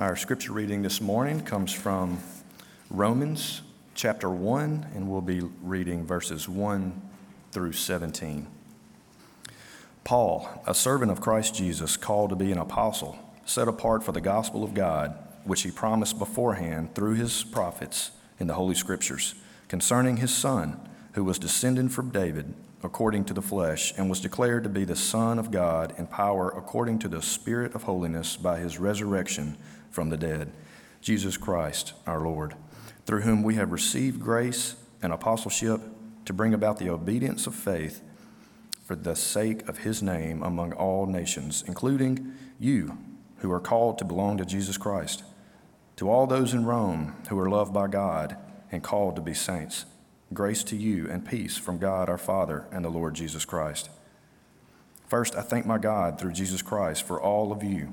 Our scripture reading this morning comes from Romans chapter 1, and we'll be reading verses 1 through 17. Paul, a servant of Christ Jesus, called to be an apostle, set apart for the gospel of God, which he promised beforehand through his prophets in the Holy Scriptures, concerning his Son, who was descended from David according to the flesh, and was declared to be the Son of God in power according to the Spirit of holiness by his resurrection from the dead, Jesus Christ our Lord, through whom we have received grace and apostleship to bring about the obedience of faith for the sake of his name among all nations, including you who are called to belong to Jesus Christ. To all those in Rome who are loved by God and called to be saints, grace to you and peace from God our Father and the Lord Jesus Christ. First, I thank my God through Jesus Christ for all of you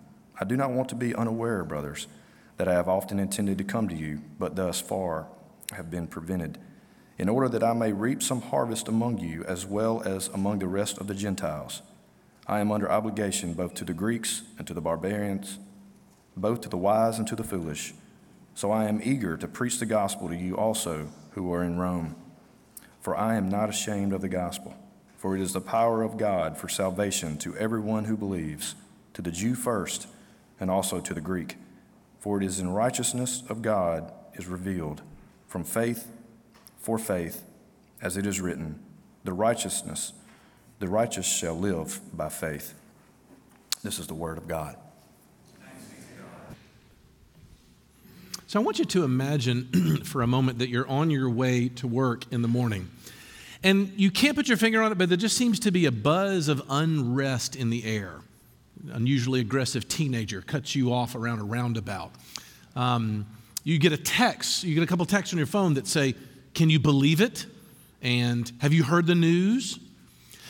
I do not want to be unaware, brothers, that I have often intended to come to you, but thus far have been prevented, in order that I may reap some harvest among you as well as among the rest of the Gentiles. I am under obligation both to the Greeks and to the barbarians, both to the wise and to the foolish. So I am eager to preach the gospel to you also who are in Rome. For I am not ashamed of the gospel, for it is the power of God for salvation to everyone who believes, to the Jew first and also to the Greek. For it is in righteousness of God is revealed from faith for faith, as it is written, the righteousness, the righteous shall live by faith. This is the word of God. So I want you to imagine for a moment that you're on your way to work in the morning. And you can't put your finger on it, but there just seems to be a buzz of unrest in the air unusually aggressive teenager cuts you off around a roundabout. Um, you get a text, you get a couple texts on your phone that say, Can you believe it? And have you heard the news?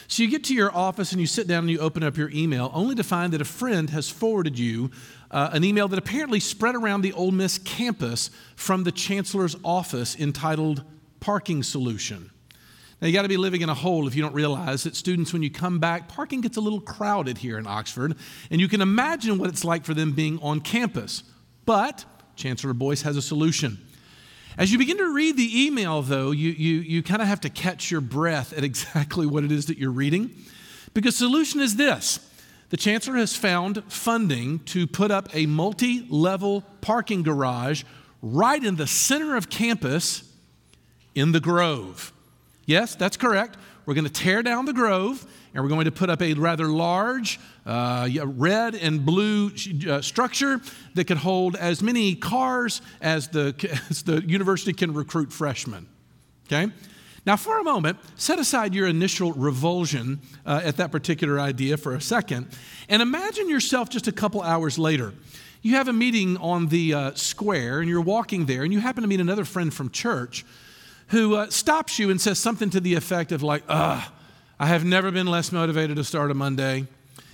So you get to your office and you sit down and you open up your email, only to find that a friend has forwarded you uh, an email that apparently spread around the Ole Miss campus from the chancellor's office entitled Parking Solution. Now, you got to be living in a hole if you don't realize that students, when you come back, parking gets a little crowded here in Oxford, and you can imagine what it's like for them being on campus. But Chancellor Boyce has a solution. As you begin to read the email, though, you, you, you kind of have to catch your breath at exactly what it is that you're reading. Because solution is this the chancellor has found funding to put up a multi level parking garage right in the center of campus in the Grove. Yes, that's correct. We're going to tear down the grove and we're going to put up a rather large uh, red and blue uh, structure that could hold as many cars as the, as the university can recruit freshmen. Okay? Now, for a moment, set aside your initial revulsion uh, at that particular idea for a second and imagine yourself just a couple hours later. You have a meeting on the uh, square and you're walking there and you happen to meet another friend from church who uh, stops you and says something to the effect of, like, ugh, I have never been less motivated to start a Monday.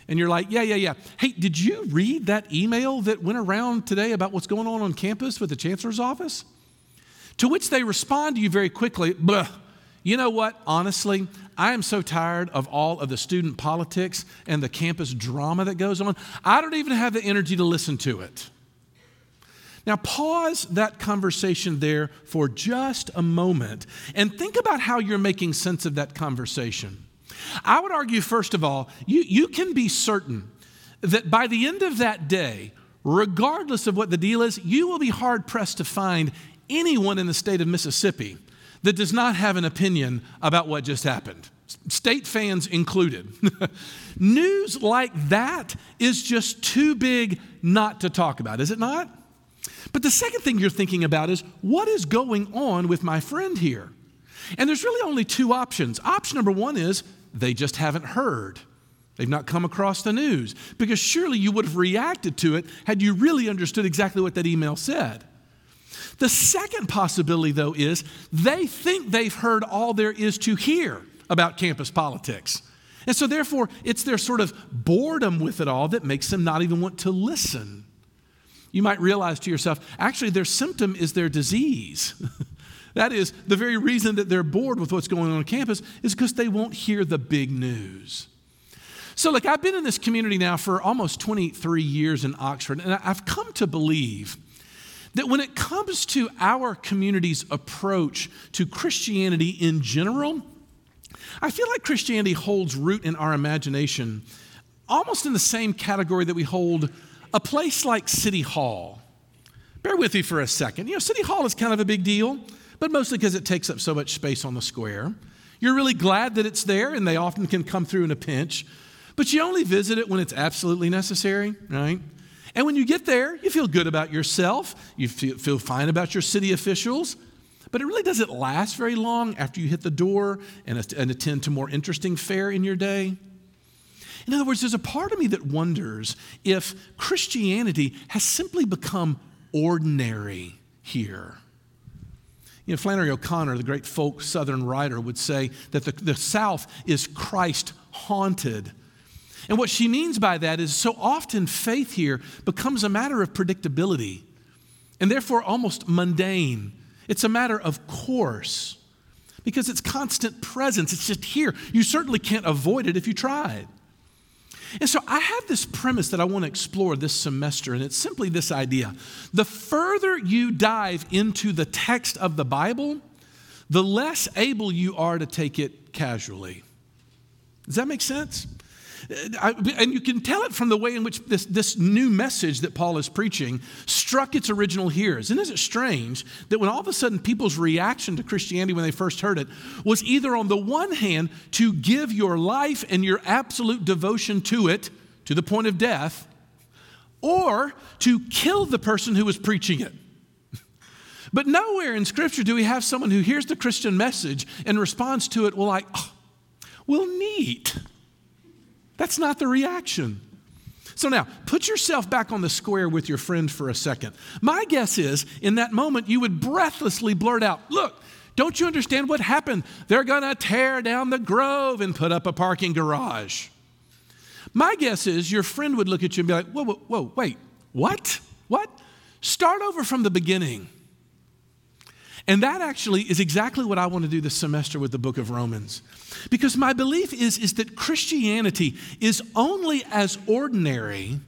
And you're like, yeah, yeah, yeah. Hey, did you read that email that went around today about what's going on on campus with the chancellor's office? To which they respond to you very quickly, Bleh. You know what? Honestly, I am so tired of all of the student politics and the campus drama that goes on. I don't even have the energy to listen to it. Now, pause that conversation there for just a moment and think about how you're making sense of that conversation. I would argue, first of all, you, you can be certain that by the end of that day, regardless of what the deal is, you will be hard pressed to find anyone in the state of Mississippi that does not have an opinion about what just happened, state fans included. News like that is just too big not to talk about, is it not? But the second thing you're thinking about is what is going on with my friend here? And there's really only two options. Option number one is they just haven't heard. They've not come across the news because surely you would have reacted to it had you really understood exactly what that email said. The second possibility, though, is they think they've heard all there is to hear about campus politics. And so, therefore, it's their sort of boredom with it all that makes them not even want to listen. You might realize to yourself, actually, their symptom is their disease. that is, the very reason that they're bored with what's going on on campus is because they won't hear the big news. So, look, I've been in this community now for almost 23 years in Oxford, and I've come to believe that when it comes to our community's approach to Christianity in general, I feel like Christianity holds root in our imagination almost in the same category that we hold a place like City Hall. Bear with me for a second. You know, City Hall is kind of a big deal, but mostly because it takes up so much space on the square. You're really glad that it's there, and they often can come through in a pinch. But you only visit it when it's absolutely necessary, right? And when you get there, you feel good about yourself, you feel, fine about your city officials, but it really doesn't last very long after you hit the door and, and attend to more interesting fare in your day. In other words, there's a part of me that wonders if Christianity has simply become ordinary here. You know, Flannery O'Connor, the great folk Southern writer, would say that the, the South is Christ haunted. And what she means by that is so often faith here becomes a matter of predictability and therefore almost mundane. It's a matter of course because it's constant presence. It's just here. You certainly can't avoid it if you tried. And so I have this premise that I want to explore this semester, and it's simply this idea. The further you dive into the text of the Bible, the less able you are to take it casually. Does that make sense? And you can tell it from the way in which this, this new message that Paul is preaching struck its original hearers. And isn't it strange that when all of a sudden people's reaction to Christianity when they first heard it was either on the one hand to give your life and your absolute devotion to it to the point of death, or to kill the person who was preaching it. But nowhere in Scripture do we have someone who hears the Christian message and responds to it, well, like, oh, well, neat. That's not the reaction. So now, put yourself back on the square with your friend for a second. My guess is, in that moment, you would breathlessly blurt out, Look, don't you understand what happened? They're going to tear down the grove and put up a parking garage. My guess is your friend would look at you and be like, Whoa, whoa, whoa, wait, what? What? Start over from the beginning. And that actually is exactly what I want to do this semester with the book of Romans. Because my belief is, is that Christianity is only as ordinary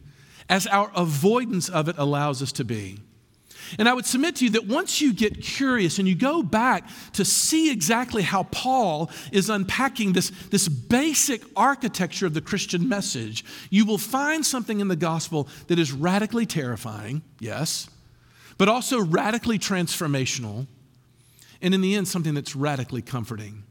as our avoidance of it allows us to be. And I would submit to you that once you get curious and you go back to see exactly how Paul is unpacking this, this basic architecture of the Christian message, you will find something in the gospel that is radically terrifying, yes, but also radically transformational and in the end, something that's radically comforting.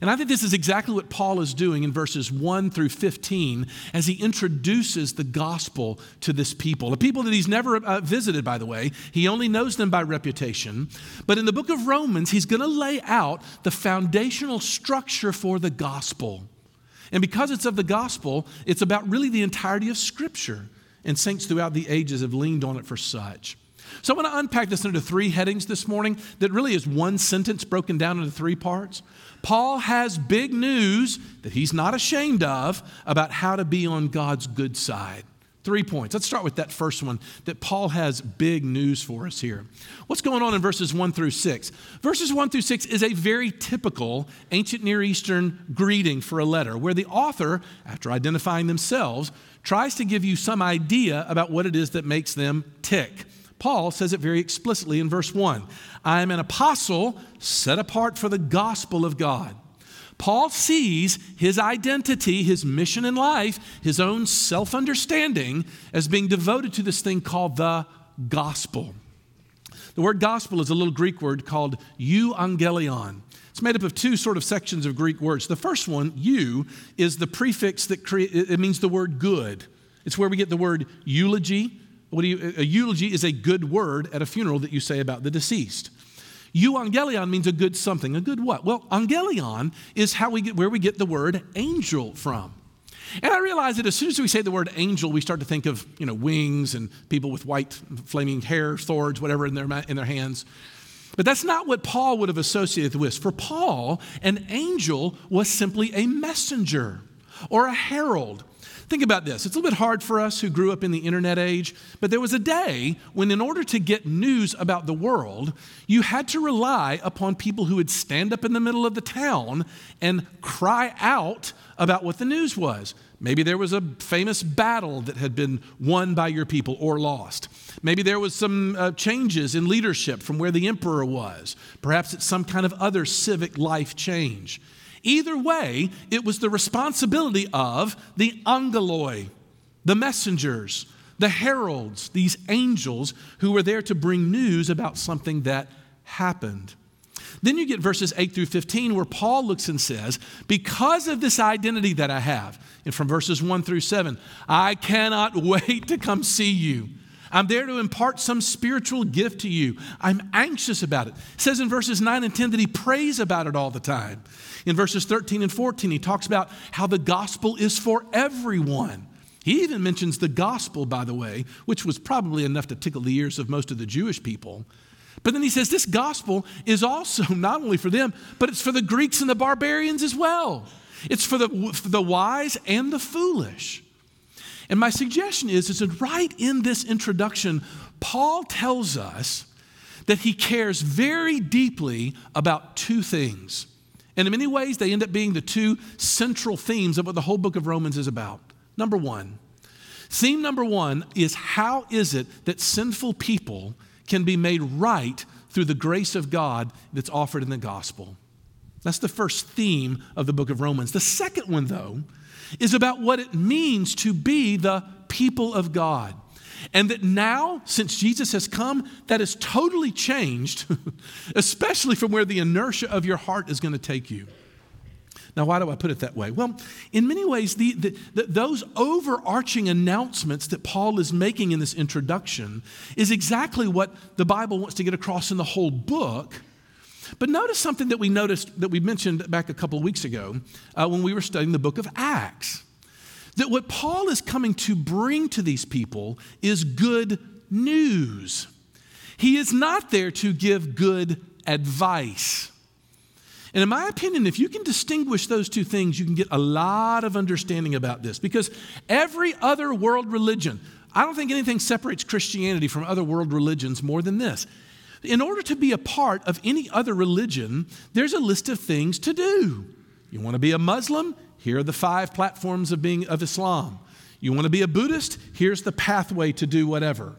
And I think this is exactly what Paul is doing in verses 1 through 15 as he introduces the gospel to this people. A people that he's never uh, visited, by the way. He only knows them by reputation. But in the book of Romans, he's going to lay out the foundational structure for the gospel. And because it's of the gospel, it's about really the entirety of Scripture. And saints throughout the ages have leaned on it for such. So I want to unpack this into three headings this morning that really is one sentence broken down into three parts. Paul has big news that he's not ashamed of about how to be on God's good side. Three points. Let's start with that first one that Paul has big news for us here. What's going on in verses 1 through 6? Verses 1 through 6 is a very typical ancient Near Eastern greeting for a letter where the author, after identifying themselves, tries to give you some idea about what it is that makes them tick. Paul says it very explicitly in verse 1 I am an apostle set apart for the gospel of God. Paul sees his identity, his mission in life, his own self understanding as being devoted to this thing called the gospel. The word gospel is a little Greek word called euangelion. It's made up of two sort of sections of Greek words. The first one, eu, is the prefix that crea- it means the word good. It's where we get the word eulogy what do you, a eulogy is a good word at a funeral that you say about the deceased. Euangelion means a good something. A good what? Well, angelion is how we get where we get the word angel from. And I realize that as soon as we say the word angel, we start to think of, you know, wings and people with white flaming hair, swords, whatever in their, in their hands. But that's not what Paul would have associated with. For Paul, an angel was simply a messenger or a herald. Think about this. It's a little bit hard for us who grew up in the internet age, but there was a day when, in order to get news about the world, you had to rely upon people who would stand up in the middle of the town and cry out about what the news was. Maybe there was a famous battle that had been won by your people or lost. Maybe there was some uh, changes in leadership from where the emperor was. Perhaps it's some kind of other civic life change. Either way, it was the responsibility of the angeloi, the messengers, the heralds, these angels who were there to bring news about something that happened. Then you get verses 8 through 15 where Paul looks and says, Because of this identity that I have, and from verses 1 through 7, I cannot wait to come see you. I'm there to impart some spiritual gift to you. I'm anxious about it. It says in verses 9 and 10 that he prays about it all the time. In verses 13 and 14, he talks about how the gospel is for everyone. He even mentions the gospel, by the way, which was probably enough to tickle the ears of most of the Jewish people. But then he says this gospel is also not only for them, but it's for the Greeks and the barbarians as well. It's for the, for the wise and the foolish. And my suggestion is, is that right in this introduction, Paul tells us that he cares very deeply about two things. And in many ways, they end up being the two central themes of what the whole book of Romans is about. Number one, theme number one is how is it that sinful people can be made right through the grace of God that's offered in the gospel? That's the first theme of the book of Romans. The second one, though, is about what it means to be the people of God. And that now, since Jesus has come, that has totally changed, especially from where the inertia of your heart is going to take you. Now, why do I put it that way? Well, in many ways, the, the, the, those overarching announcements that Paul is making in this introduction is exactly what the Bible wants to get across in the whole book. But notice something that we noticed that we mentioned back a couple weeks ago uh, when we were studying the book of Acts. That what Paul is coming to bring to these people is good news. He is not there to give good advice. And in my opinion, if you can distinguish those two things, you can get a lot of understanding about this. Because every other world religion, I don't think anything separates Christianity from other world religions more than this in order to be a part of any other religion, there's a list of things to do. You want to be a Muslim? Here are the five platforms of being of Islam. You want to be a Buddhist? Here's the pathway to do whatever.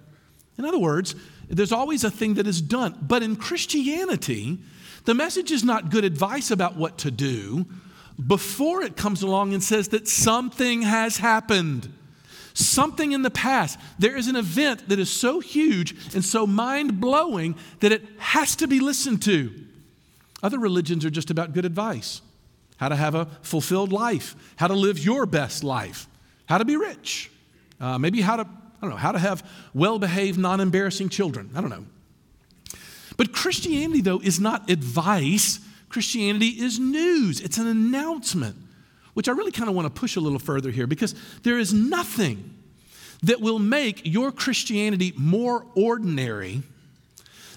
In other words, there's always a thing that is done. But in Christianity, the message is not good advice about what to do before it comes along and says that something has happened something in the past. There is an event that is so huge and so mind blowing that it has to be listened to. Other religions are just about good advice how to have a fulfilled life, how to live your best life, how to be rich, uh, maybe how to, I don't know, how to have well behaved, non embarrassing children. I don't know. But Christianity, though, is not advice. Christianity is news, it's an announcement which I really kind of want to push a little further here because there is nothing that will make your Christianity more ordinary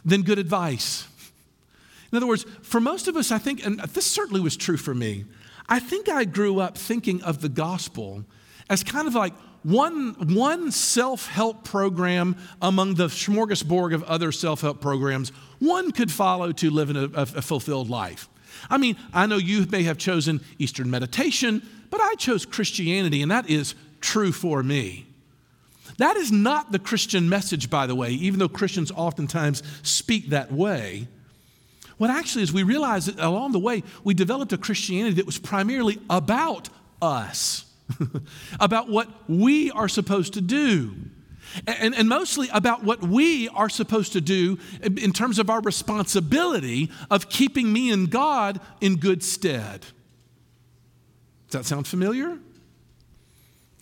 than good advice. In other words, for most of us, I think, and this certainly was true for me, I think I grew up thinking of the gospel as kind of like one, one self help program among the smorgasbord of other self help programs one could follow to live in a, a, a fulfilled life. I mean, I know you may have chosen Eastern meditation, but I chose Christianity, and that is true for me. That is not the Christian message, by the way, even though Christians oftentimes speak that way. What actually is, we realize that along the way, we developed a Christianity that was primarily about us, about what we are supposed to do and, and mostly about what we are supposed to do in terms of our responsibility of keeping me and God in good stead. Does that sound familiar?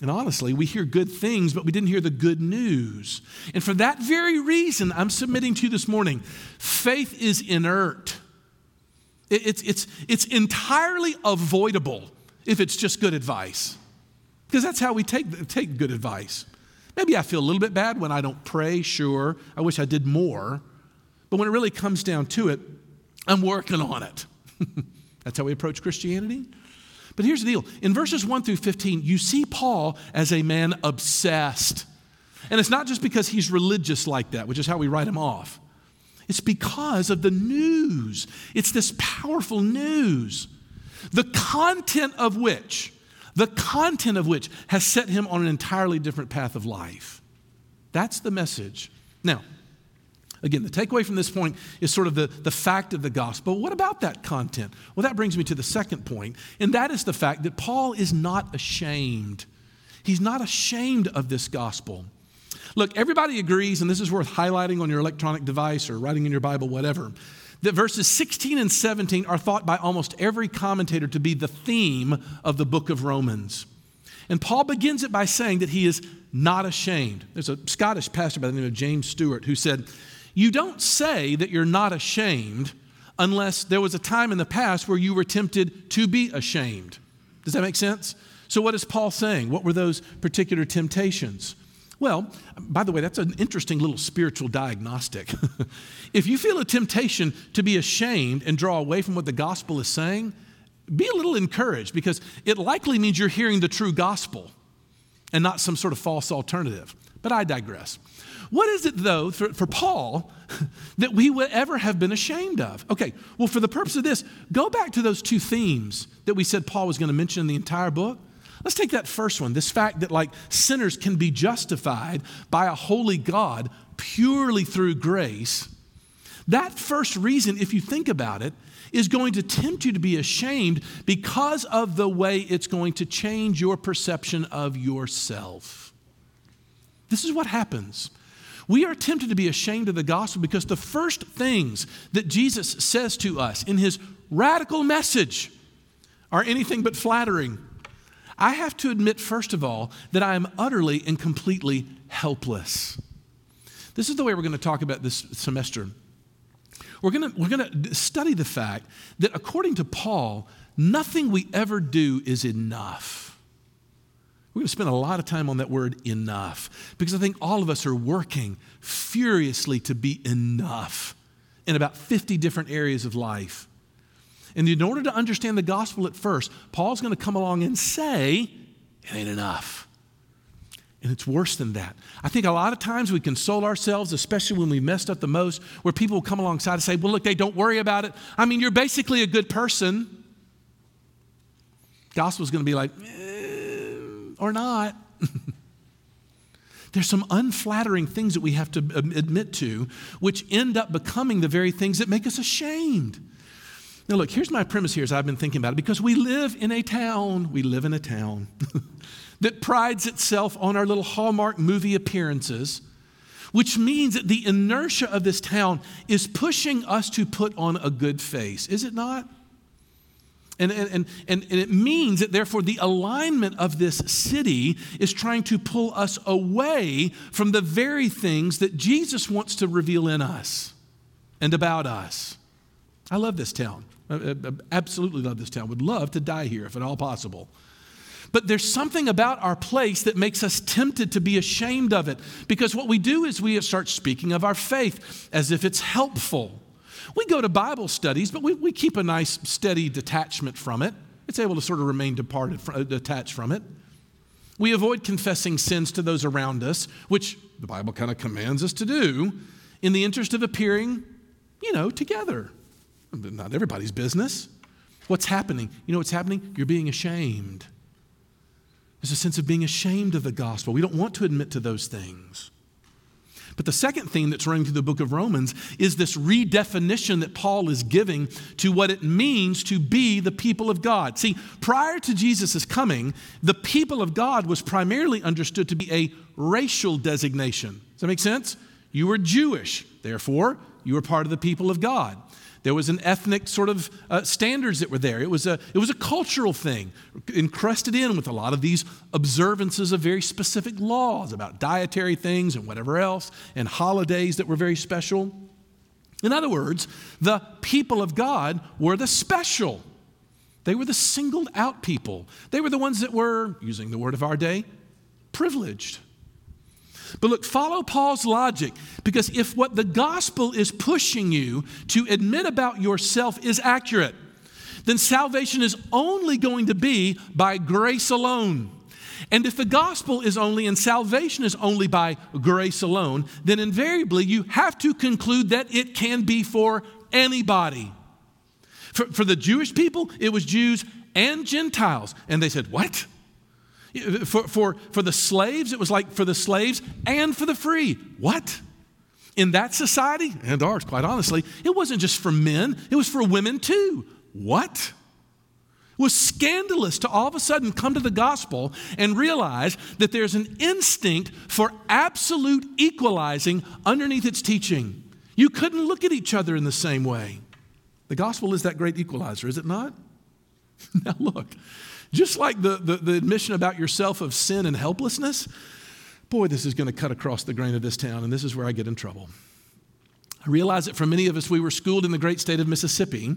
And honestly, we hear good things, but we didn't hear the good news. And for that very reason, I'm submitting to you this morning faith is inert. It's, it's, it's entirely avoidable if it's just good advice. Because that's how we take, take good advice. Maybe I feel a little bit bad when I don't pray, sure. I wish I did more. But when it really comes down to it, I'm working on it. that's how we approach Christianity. But here's the deal in verses 1 through 15, you see Paul as a man obsessed. And it's not just because he's religious like that, which is how we write him off. It's because of the news. It's this powerful news, the content of which, the content of which has set him on an entirely different path of life. That's the message. Now, Again, the takeaway from this point is sort of the, the fact of the gospel. What about that content? Well, that brings me to the second point, and that is the fact that Paul is not ashamed. He's not ashamed of this gospel. Look, everybody agrees, and this is worth highlighting on your electronic device or writing in your Bible, whatever, that verses 16 and 17 are thought by almost every commentator to be the theme of the book of Romans. And Paul begins it by saying that he is not ashamed. There's a Scottish pastor by the name of James Stewart who said, you don't say that you're not ashamed unless there was a time in the past where you were tempted to be ashamed. Does that make sense? So, what is Paul saying? What were those particular temptations? Well, by the way, that's an interesting little spiritual diagnostic. if you feel a temptation to be ashamed and draw away from what the gospel is saying, be a little encouraged because it likely means you're hearing the true gospel and not some sort of false alternative. But I digress. What is it, though, for, for Paul, that we would ever have been ashamed of? Okay, well, for the purpose of this, go back to those two themes that we said Paul was going to mention in the entire book. Let's take that first one this fact that, like, sinners can be justified by a holy God purely through grace. That first reason, if you think about it, is going to tempt you to be ashamed because of the way it's going to change your perception of yourself. This is what happens we are tempted to be ashamed of the gospel because the first things that Jesus says to us in his radical message are anything but flattering. I have to admit, first of all, that I am utterly and completely helpless. This is the way we're going to talk about this semester. We're going to, we're going to study the fact that according to Paul, nothing we ever do is enough. We're going to spend a lot of time on that word enough because I think all of us are working furiously to be enough in about 50 different areas of life. And in order to understand the gospel at first, Paul's going to come along and say, it ain't enough. And it's worse than that. I think a lot of times we console ourselves, especially when we messed up the most, where people will come alongside and say, Well, look, they don't worry about it. I mean, you're basically a good person. Gospel's going to be like, eh, or not. There's some unflattering things that we have to admit to, which end up becoming the very things that make us ashamed. Now, look, here's my premise here as I've been thinking about it because we live in a town, we live in a town that prides itself on our little Hallmark movie appearances, which means that the inertia of this town is pushing us to put on a good face, is it not? And, and, and, and, it means that, therefore, the alignment of this city is trying to pull us away from the very things that Jesus wants to reveal in us and about us. I love this town. I, absolutely love this town. Would love to die here if at all possible. But there's something about our place that makes us tempted to be ashamed of it because what we do is we start speaking of our faith as if it's helpful we go to Bible studies, but we, we keep a nice, steady detachment from it. It's able to sort of remain departed, uh, detached from it. We avoid confessing sins to those around us, which the Bible kind of commands us to do, in the interest of appearing, you know, together. Not everybody's business. What's happening? You know what's happening? You're being ashamed. There's a sense of being ashamed of the gospel. We don't want to admit to those things. But the second theme that's running through the book of Romans is this redefinition that Paul is giving to what it means to be the people of God. See, prior to Jesus' coming, the people of God was primarily understood to be a racial designation. Does that make sense? You were Jewish, therefore, you were part of the people of God. There was an ethnic sort of uh, standards that were there. It was, a, it was a cultural thing, encrusted in with a lot of these observances of very specific laws about dietary things and whatever else, and holidays that were very special. In other words, the people of God were the special. They were the singled out people. They were the ones that were, using the word of our day, privileged. But look, follow Paul's logic because if what the gospel is pushing you to admit about yourself is accurate, then salvation is only going to be by grace alone. And if the gospel is only and salvation is only by grace alone, then invariably you have to conclude that it can be for anybody. For, for the Jewish people, it was Jews and Gentiles. And they said, What? For, for, for the slaves, it was like for the slaves and for the free. What? In that society, and ours, quite honestly, it wasn't just for men, it was for women too. What? It was scandalous to all of a sudden come to the gospel and realize that there's an instinct for absolute equalizing underneath its teaching. You couldn't look at each other in the same way. The gospel is that great equalizer, is it not? now, look, just like the, the, the, admission about yourself of sin and helplessness, boy, this is going to cut across the grain of this town, and this is where I get in trouble. I realize that for many of us, we were schooled in the great state of Mississippi,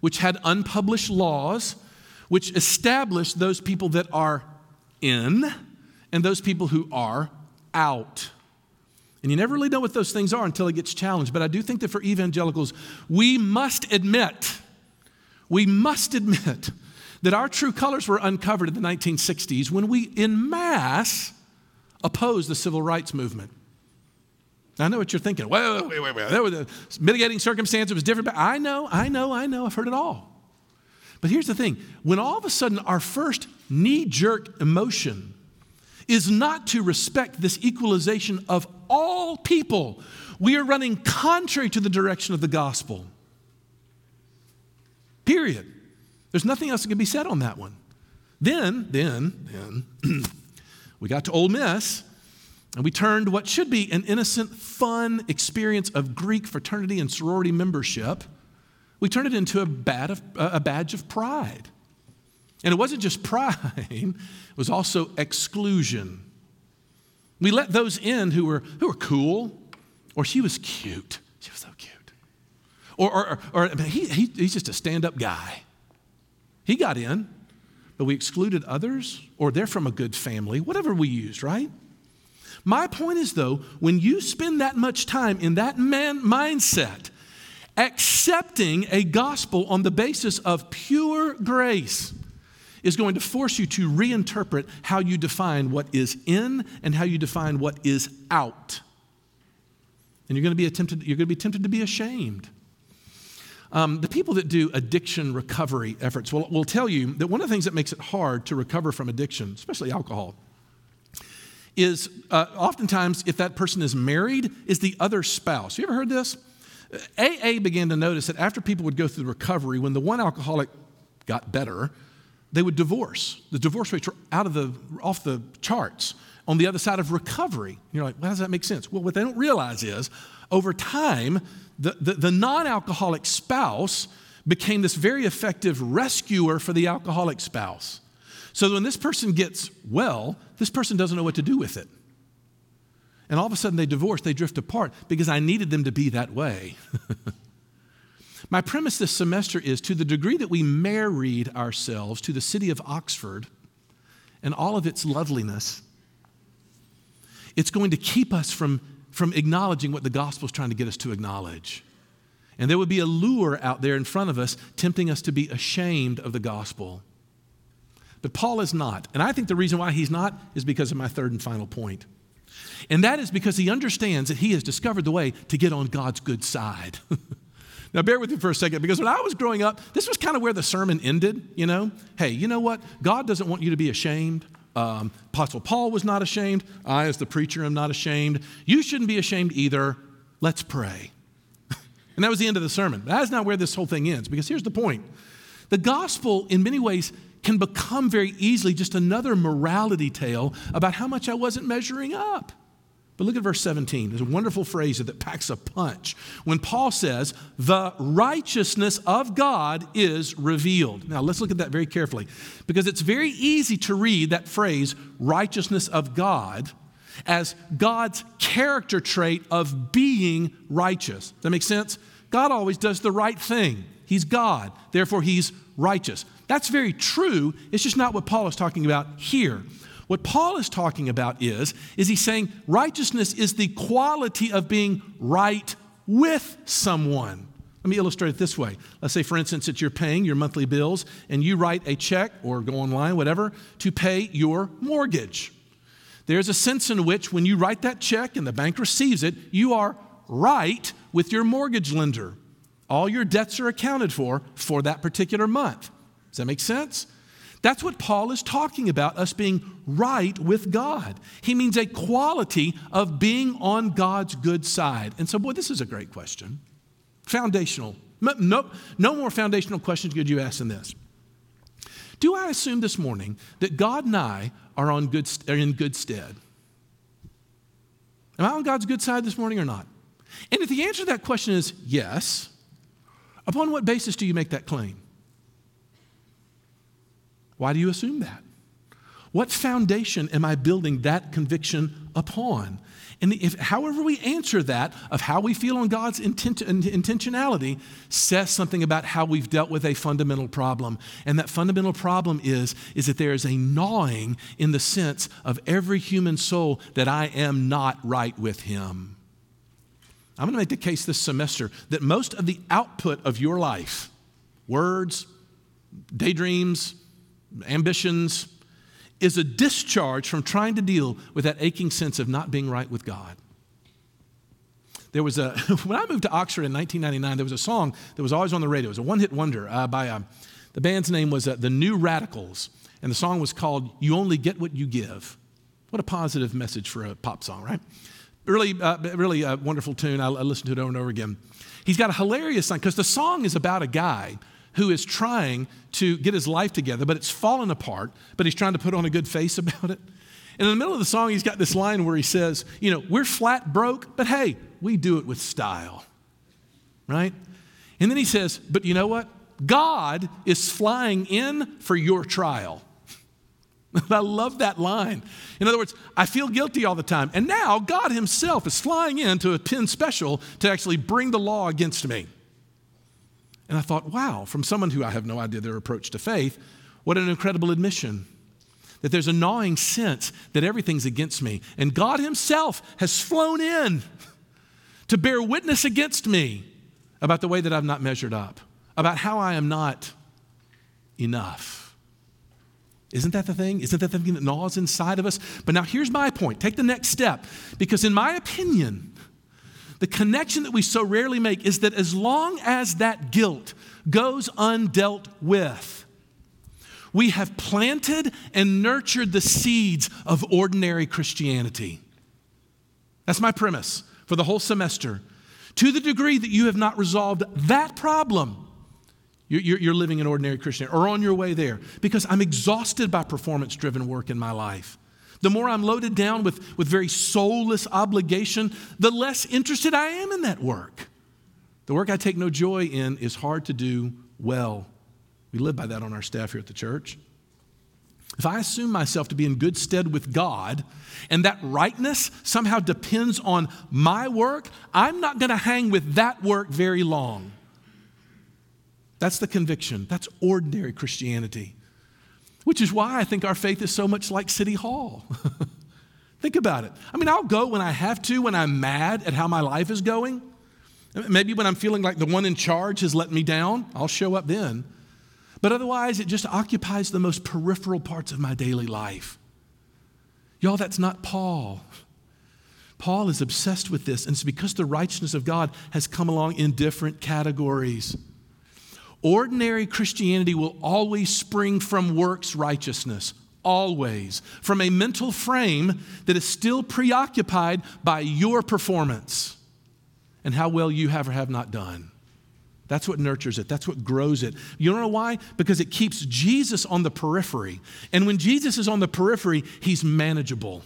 which had unpublished laws which established those people that are in and those people who are out. And you never really know what those things are until it gets challenged. But I do think that for evangelicals, we must admit, we must admit that our true colors were uncovered in the 1960s when we, in mass, opposed the civil rights movement. I know what you're thinking. Well, wait, wait, wait. That was a mitigating circumstance. It was different. But I know, I know, I know. I've heard it all. But here's the thing when all of a sudden our first knee jerk emotion is not to respect this equalization of all people. We are running contrary to the direction of the gospel. Period. There's nothing else that can be said on that one. Then, then, then, we got to Ole Miss, and we turned what should be an innocent, fun experience of Greek fraternity and sorority membership, we turned it into a, bad of, a badge of pride. And it wasn't just pride, it was also exclusion. We let those in who were, who were cool, or she was cute. She was so cute. Or, or, or, he, he, he's just a stand up guy. He got in, but we excluded others, or they're from a good family, whatever we used, right? My point is, though, when you spend that much time in that man mindset, accepting a gospel on the basis of pure grace, is going to force you to reinterpret how you define what is in and how you define what is out. And you're going to be, tempted, you're going to, be tempted to be ashamed. Um, the people that do addiction recovery efforts will, will tell you that one of the things that makes it hard to recover from addiction, especially alcohol, is uh, oftentimes if that person is married, is the other spouse. You ever heard this? AA began to notice that after people would go through recovery, when the one alcoholic got better, they would divorce. The divorce rates were out of the, off the charts on the other side of recovery. You're like, well, how does that make sense? Well, what they don't realize is over time, the, the, the non alcoholic spouse became this very effective rescuer for the alcoholic spouse. So when this person gets well, this person doesn't know what to do with it. And all of a sudden they divorce, they drift apart because I needed them to be that way. My premise this semester is to the degree that we married ourselves to the city of Oxford and all of its loveliness, it's going to keep us from, from acknowledging what the gospel is trying to get us to acknowledge. And there would be a lure out there in front of us tempting us to be ashamed of the gospel. But Paul is not. And I think the reason why he's not is because of my third and final point. And that is because he understands that he has discovered the way to get on God's good side. now, bear with me for a second, because when I was growing up, this was kind of where the sermon ended, you know? Hey, you know what? God doesn't want you to be ashamed. Um, Apostle Paul was not ashamed. I, as the preacher, am not ashamed. You shouldn't be ashamed either. Let's pray. and that was the end of the sermon. That is not where this whole thing ends, because here's the point the gospel, in many ways, can become very easily just another morality tale about how much I wasn't measuring up. But look at verse 17. There's a wonderful phrase that packs a punch when Paul says, The righteousness of God is revealed. Now, let's look at that very carefully because it's very easy to read that phrase, righteousness of God, as God's character trait of being righteous. Does that make sense? God always does the right thing. He's God, therefore, He's righteous. That's very true. It's just not what Paul is talking about here. What Paul is talking about is, is he's saying righteousness is the quality of being right with someone. Let me illustrate it this way. Let's say, for instance, that you're paying your monthly bills and you write a check or go online, whatever, to pay your mortgage. There's a sense in which when you write that check and the bank receives it, you are right with your mortgage lender. All your debts are accounted for for that particular month. Does that make sense? That's what Paul is talking about, us being right with God. He means a quality of being on God's good side. And so, boy, this is a great question. Foundational. No, no more foundational questions could you ask than this. Do I assume this morning that God and I are, on good, are in good stead? Am I on God's good side this morning or not? And if the answer to that question is yes, upon what basis do you make that claim? Why do you assume that? What foundation am I building that conviction upon? And if, however we answer that, of how we feel on God's intent, intentionality, says something about how we've dealt with a fundamental problem. And that fundamental problem is, is that there is a gnawing in the sense of every human soul that I am not right with Him. I'm going to make the case this semester that most of the output of your life, words, daydreams, ambitions, is a discharge from trying to deal with that aching sense of not being right with God. There was a, when I moved to Oxford in 1999, there was a song that was always on the radio. It was a one hit wonder uh, by, uh, the band's name was uh, The New Radicals, and the song was called You Only Get What You Give. What a positive message for a pop song, right? Really, uh, really uh, wonderful tune. I, I listened to it over and over again. He's got a hilarious song because the song is about a guy who is trying to get his life together, but it's fallen apart, but he's trying to put on a good face about it. And in the middle of the song, he's got this line where he says, You know, we're flat broke, but hey, we do it with style. Right? And then he says, But you know what? God is flying in for your trial. I love that line. In other words, I feel guilty all the time. And now God Himself is flying in to a Penn special to actually bring the law against me. And I thought, wow, from someone who I have no idea their approach to faith, what an incredible admission. That there's a gnawing sense that everything's against me. And God Himself has flown in to bear witness against me about the way that I've not measured up, about how I am not enough. Isn't that the thing? Isn't that the thing that gnaws inside of us? But now here's my point. Take the next step. Because, in my opinion, the connection that we so rarely make is that as long as that guilt goes undealt with, we have planted and nurtured the seeds of ordinary Christianity. That's my premise for the whole semester. To the degree that you have not resolved that problem, you're, living an ordinary Christian or on your way there because I'm exhausted by performance driven work in my life. The more I'm loaded down with, with very soulless obligation, the less interested I am in that work. The work I take no joy in is hard to do well. We live by that on our staff here at the church. If I assume myself to be in good stead with God and that rightness somehow depends on my work, I'm not going to hang with that work very long. That's the conviction. That's ordinary Christianity. Which is why I think our faith is so much like City Hall. think about it. I mean, I'll go when I have to, when I'm mad at how my life is going. Maybe when I'm feeling like the one in charge has let me down, I'll show up then. But otherwise, it just occupies the most peripheral parts of my daily life. Y'all, that's not Paul. Paul is obsessed with this, and it's because the righteousness of God has come along in different categories. Ordinary Christianity will always spring from works righteousness, always, from a mental frame that is still preoccupied by your performance and how well you have or have not done. That's what nurtures it. That's what grows it. You know why? Because it keeps Jesus on the periphery. And when Jesus is on the periphery, he's manageable.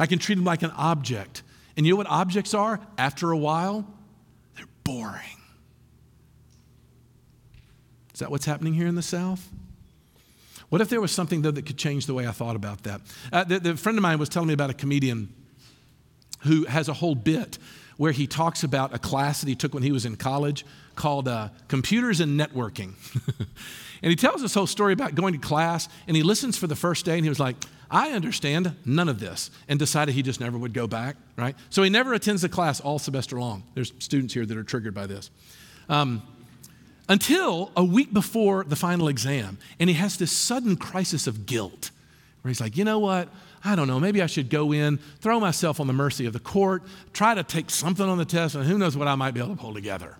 I can treat him like an object. And you know what objects are? After a while, they're boring. Is that what's happening here in the South? What if there was something, though, that could change the way I thought about that? Uh, the, the friend of mine was telling me about a comedian who has a whole bit where he talks about a class that he took when he was in college called uh, Computers and Networking. and he tells this whole story about going to class, and he listens for the first day, and he was like, I understand none of this, and decided he just never would go back, right? So he never attends the class all semester long. There's students here that are triggered by this. Um, until a week before the final exam, and he has this sudden crisis of guilt where he's like, you know what? I don't know, maybe I should go in, throw myself on the mercy of the court, try to take something on the test, and who knows what I might be able to pull together.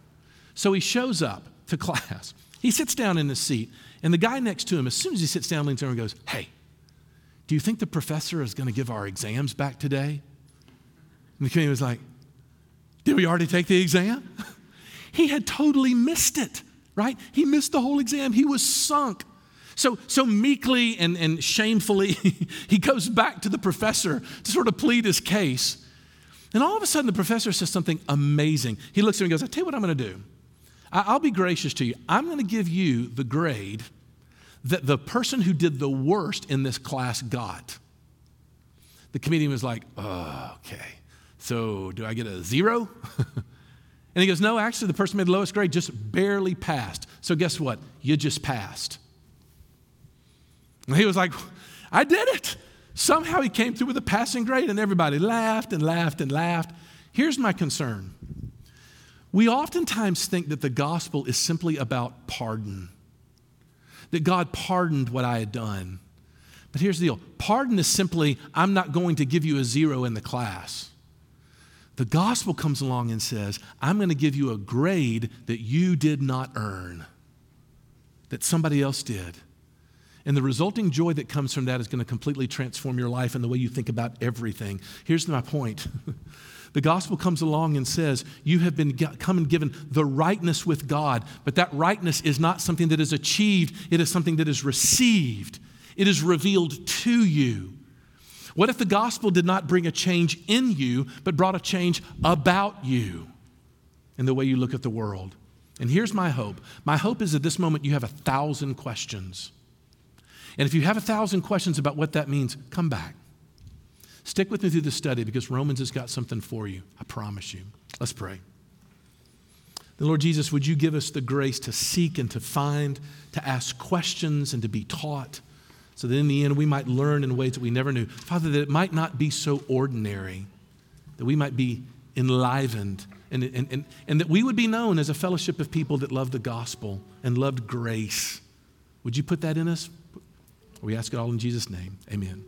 So he shows up to class. He sits down in his seat, and the guy next to him, as soon as he sits down, leans over and goes, Hey, do you think the professor is going to give our exams back today? And the comedian was like, Did we already take the exam? he had totally missed it, right? He missed the whole exam. He was sunk. So, so meekly and, and shamefully, he goes back to the professor to sort of plead his case. And all of a sudden, the professor says something amazing. He looks at him and goes, I tell you what I'm going to do. I'll be gracious to you. I'm going to give you the grade that the person who did the worst in this class got. The comedian was like, oh, okay. So do I get a zero? and he goes, no, actually, the person made the lowest grade just barely passed. So guess what? You just passed. And he was like, I did it. Somehow he came through with a passing grade, and everybody laughed and laughed and laughed. Here's my concern we oftentimes think that the gospel is simply about pardon, that God pardoned what I had done. But here's the deal pardon is simply, I'm not going to give you a zero in the class. The gospel comes along and says, I'm going to give you a grade that you did not earn, that somebody else did. And the resulting joy that comes from that is going to completely transform your life and the way you think about everything. Here's my point. the gospel comes along and says, You have been come and given the rightness with God, but that rightness is not something that is achieved, it is something that is received. It is revealed to you. What if the gospel did not bring a change in you, but brought a change about you in the way you look at the world? And here's my hope my hope is at this moment you have a thousand questions. And if you have a thousand questions about what that means, come back. Stick with me through the study because Romans has got something for you. I promise you. Let's pray. The Lord Jesus, would you give us the grace to seek and to find, to ask questions and to be taught, so that in the end we might learn in ways that we never knew. Father, that it might not be so ordinary, that we might be enlivened, and, and, and, and that we would be known as a fellowship of people that loved the gospel and loved grace. Would you put that in us? We ask it all in Jesus' name. Amen.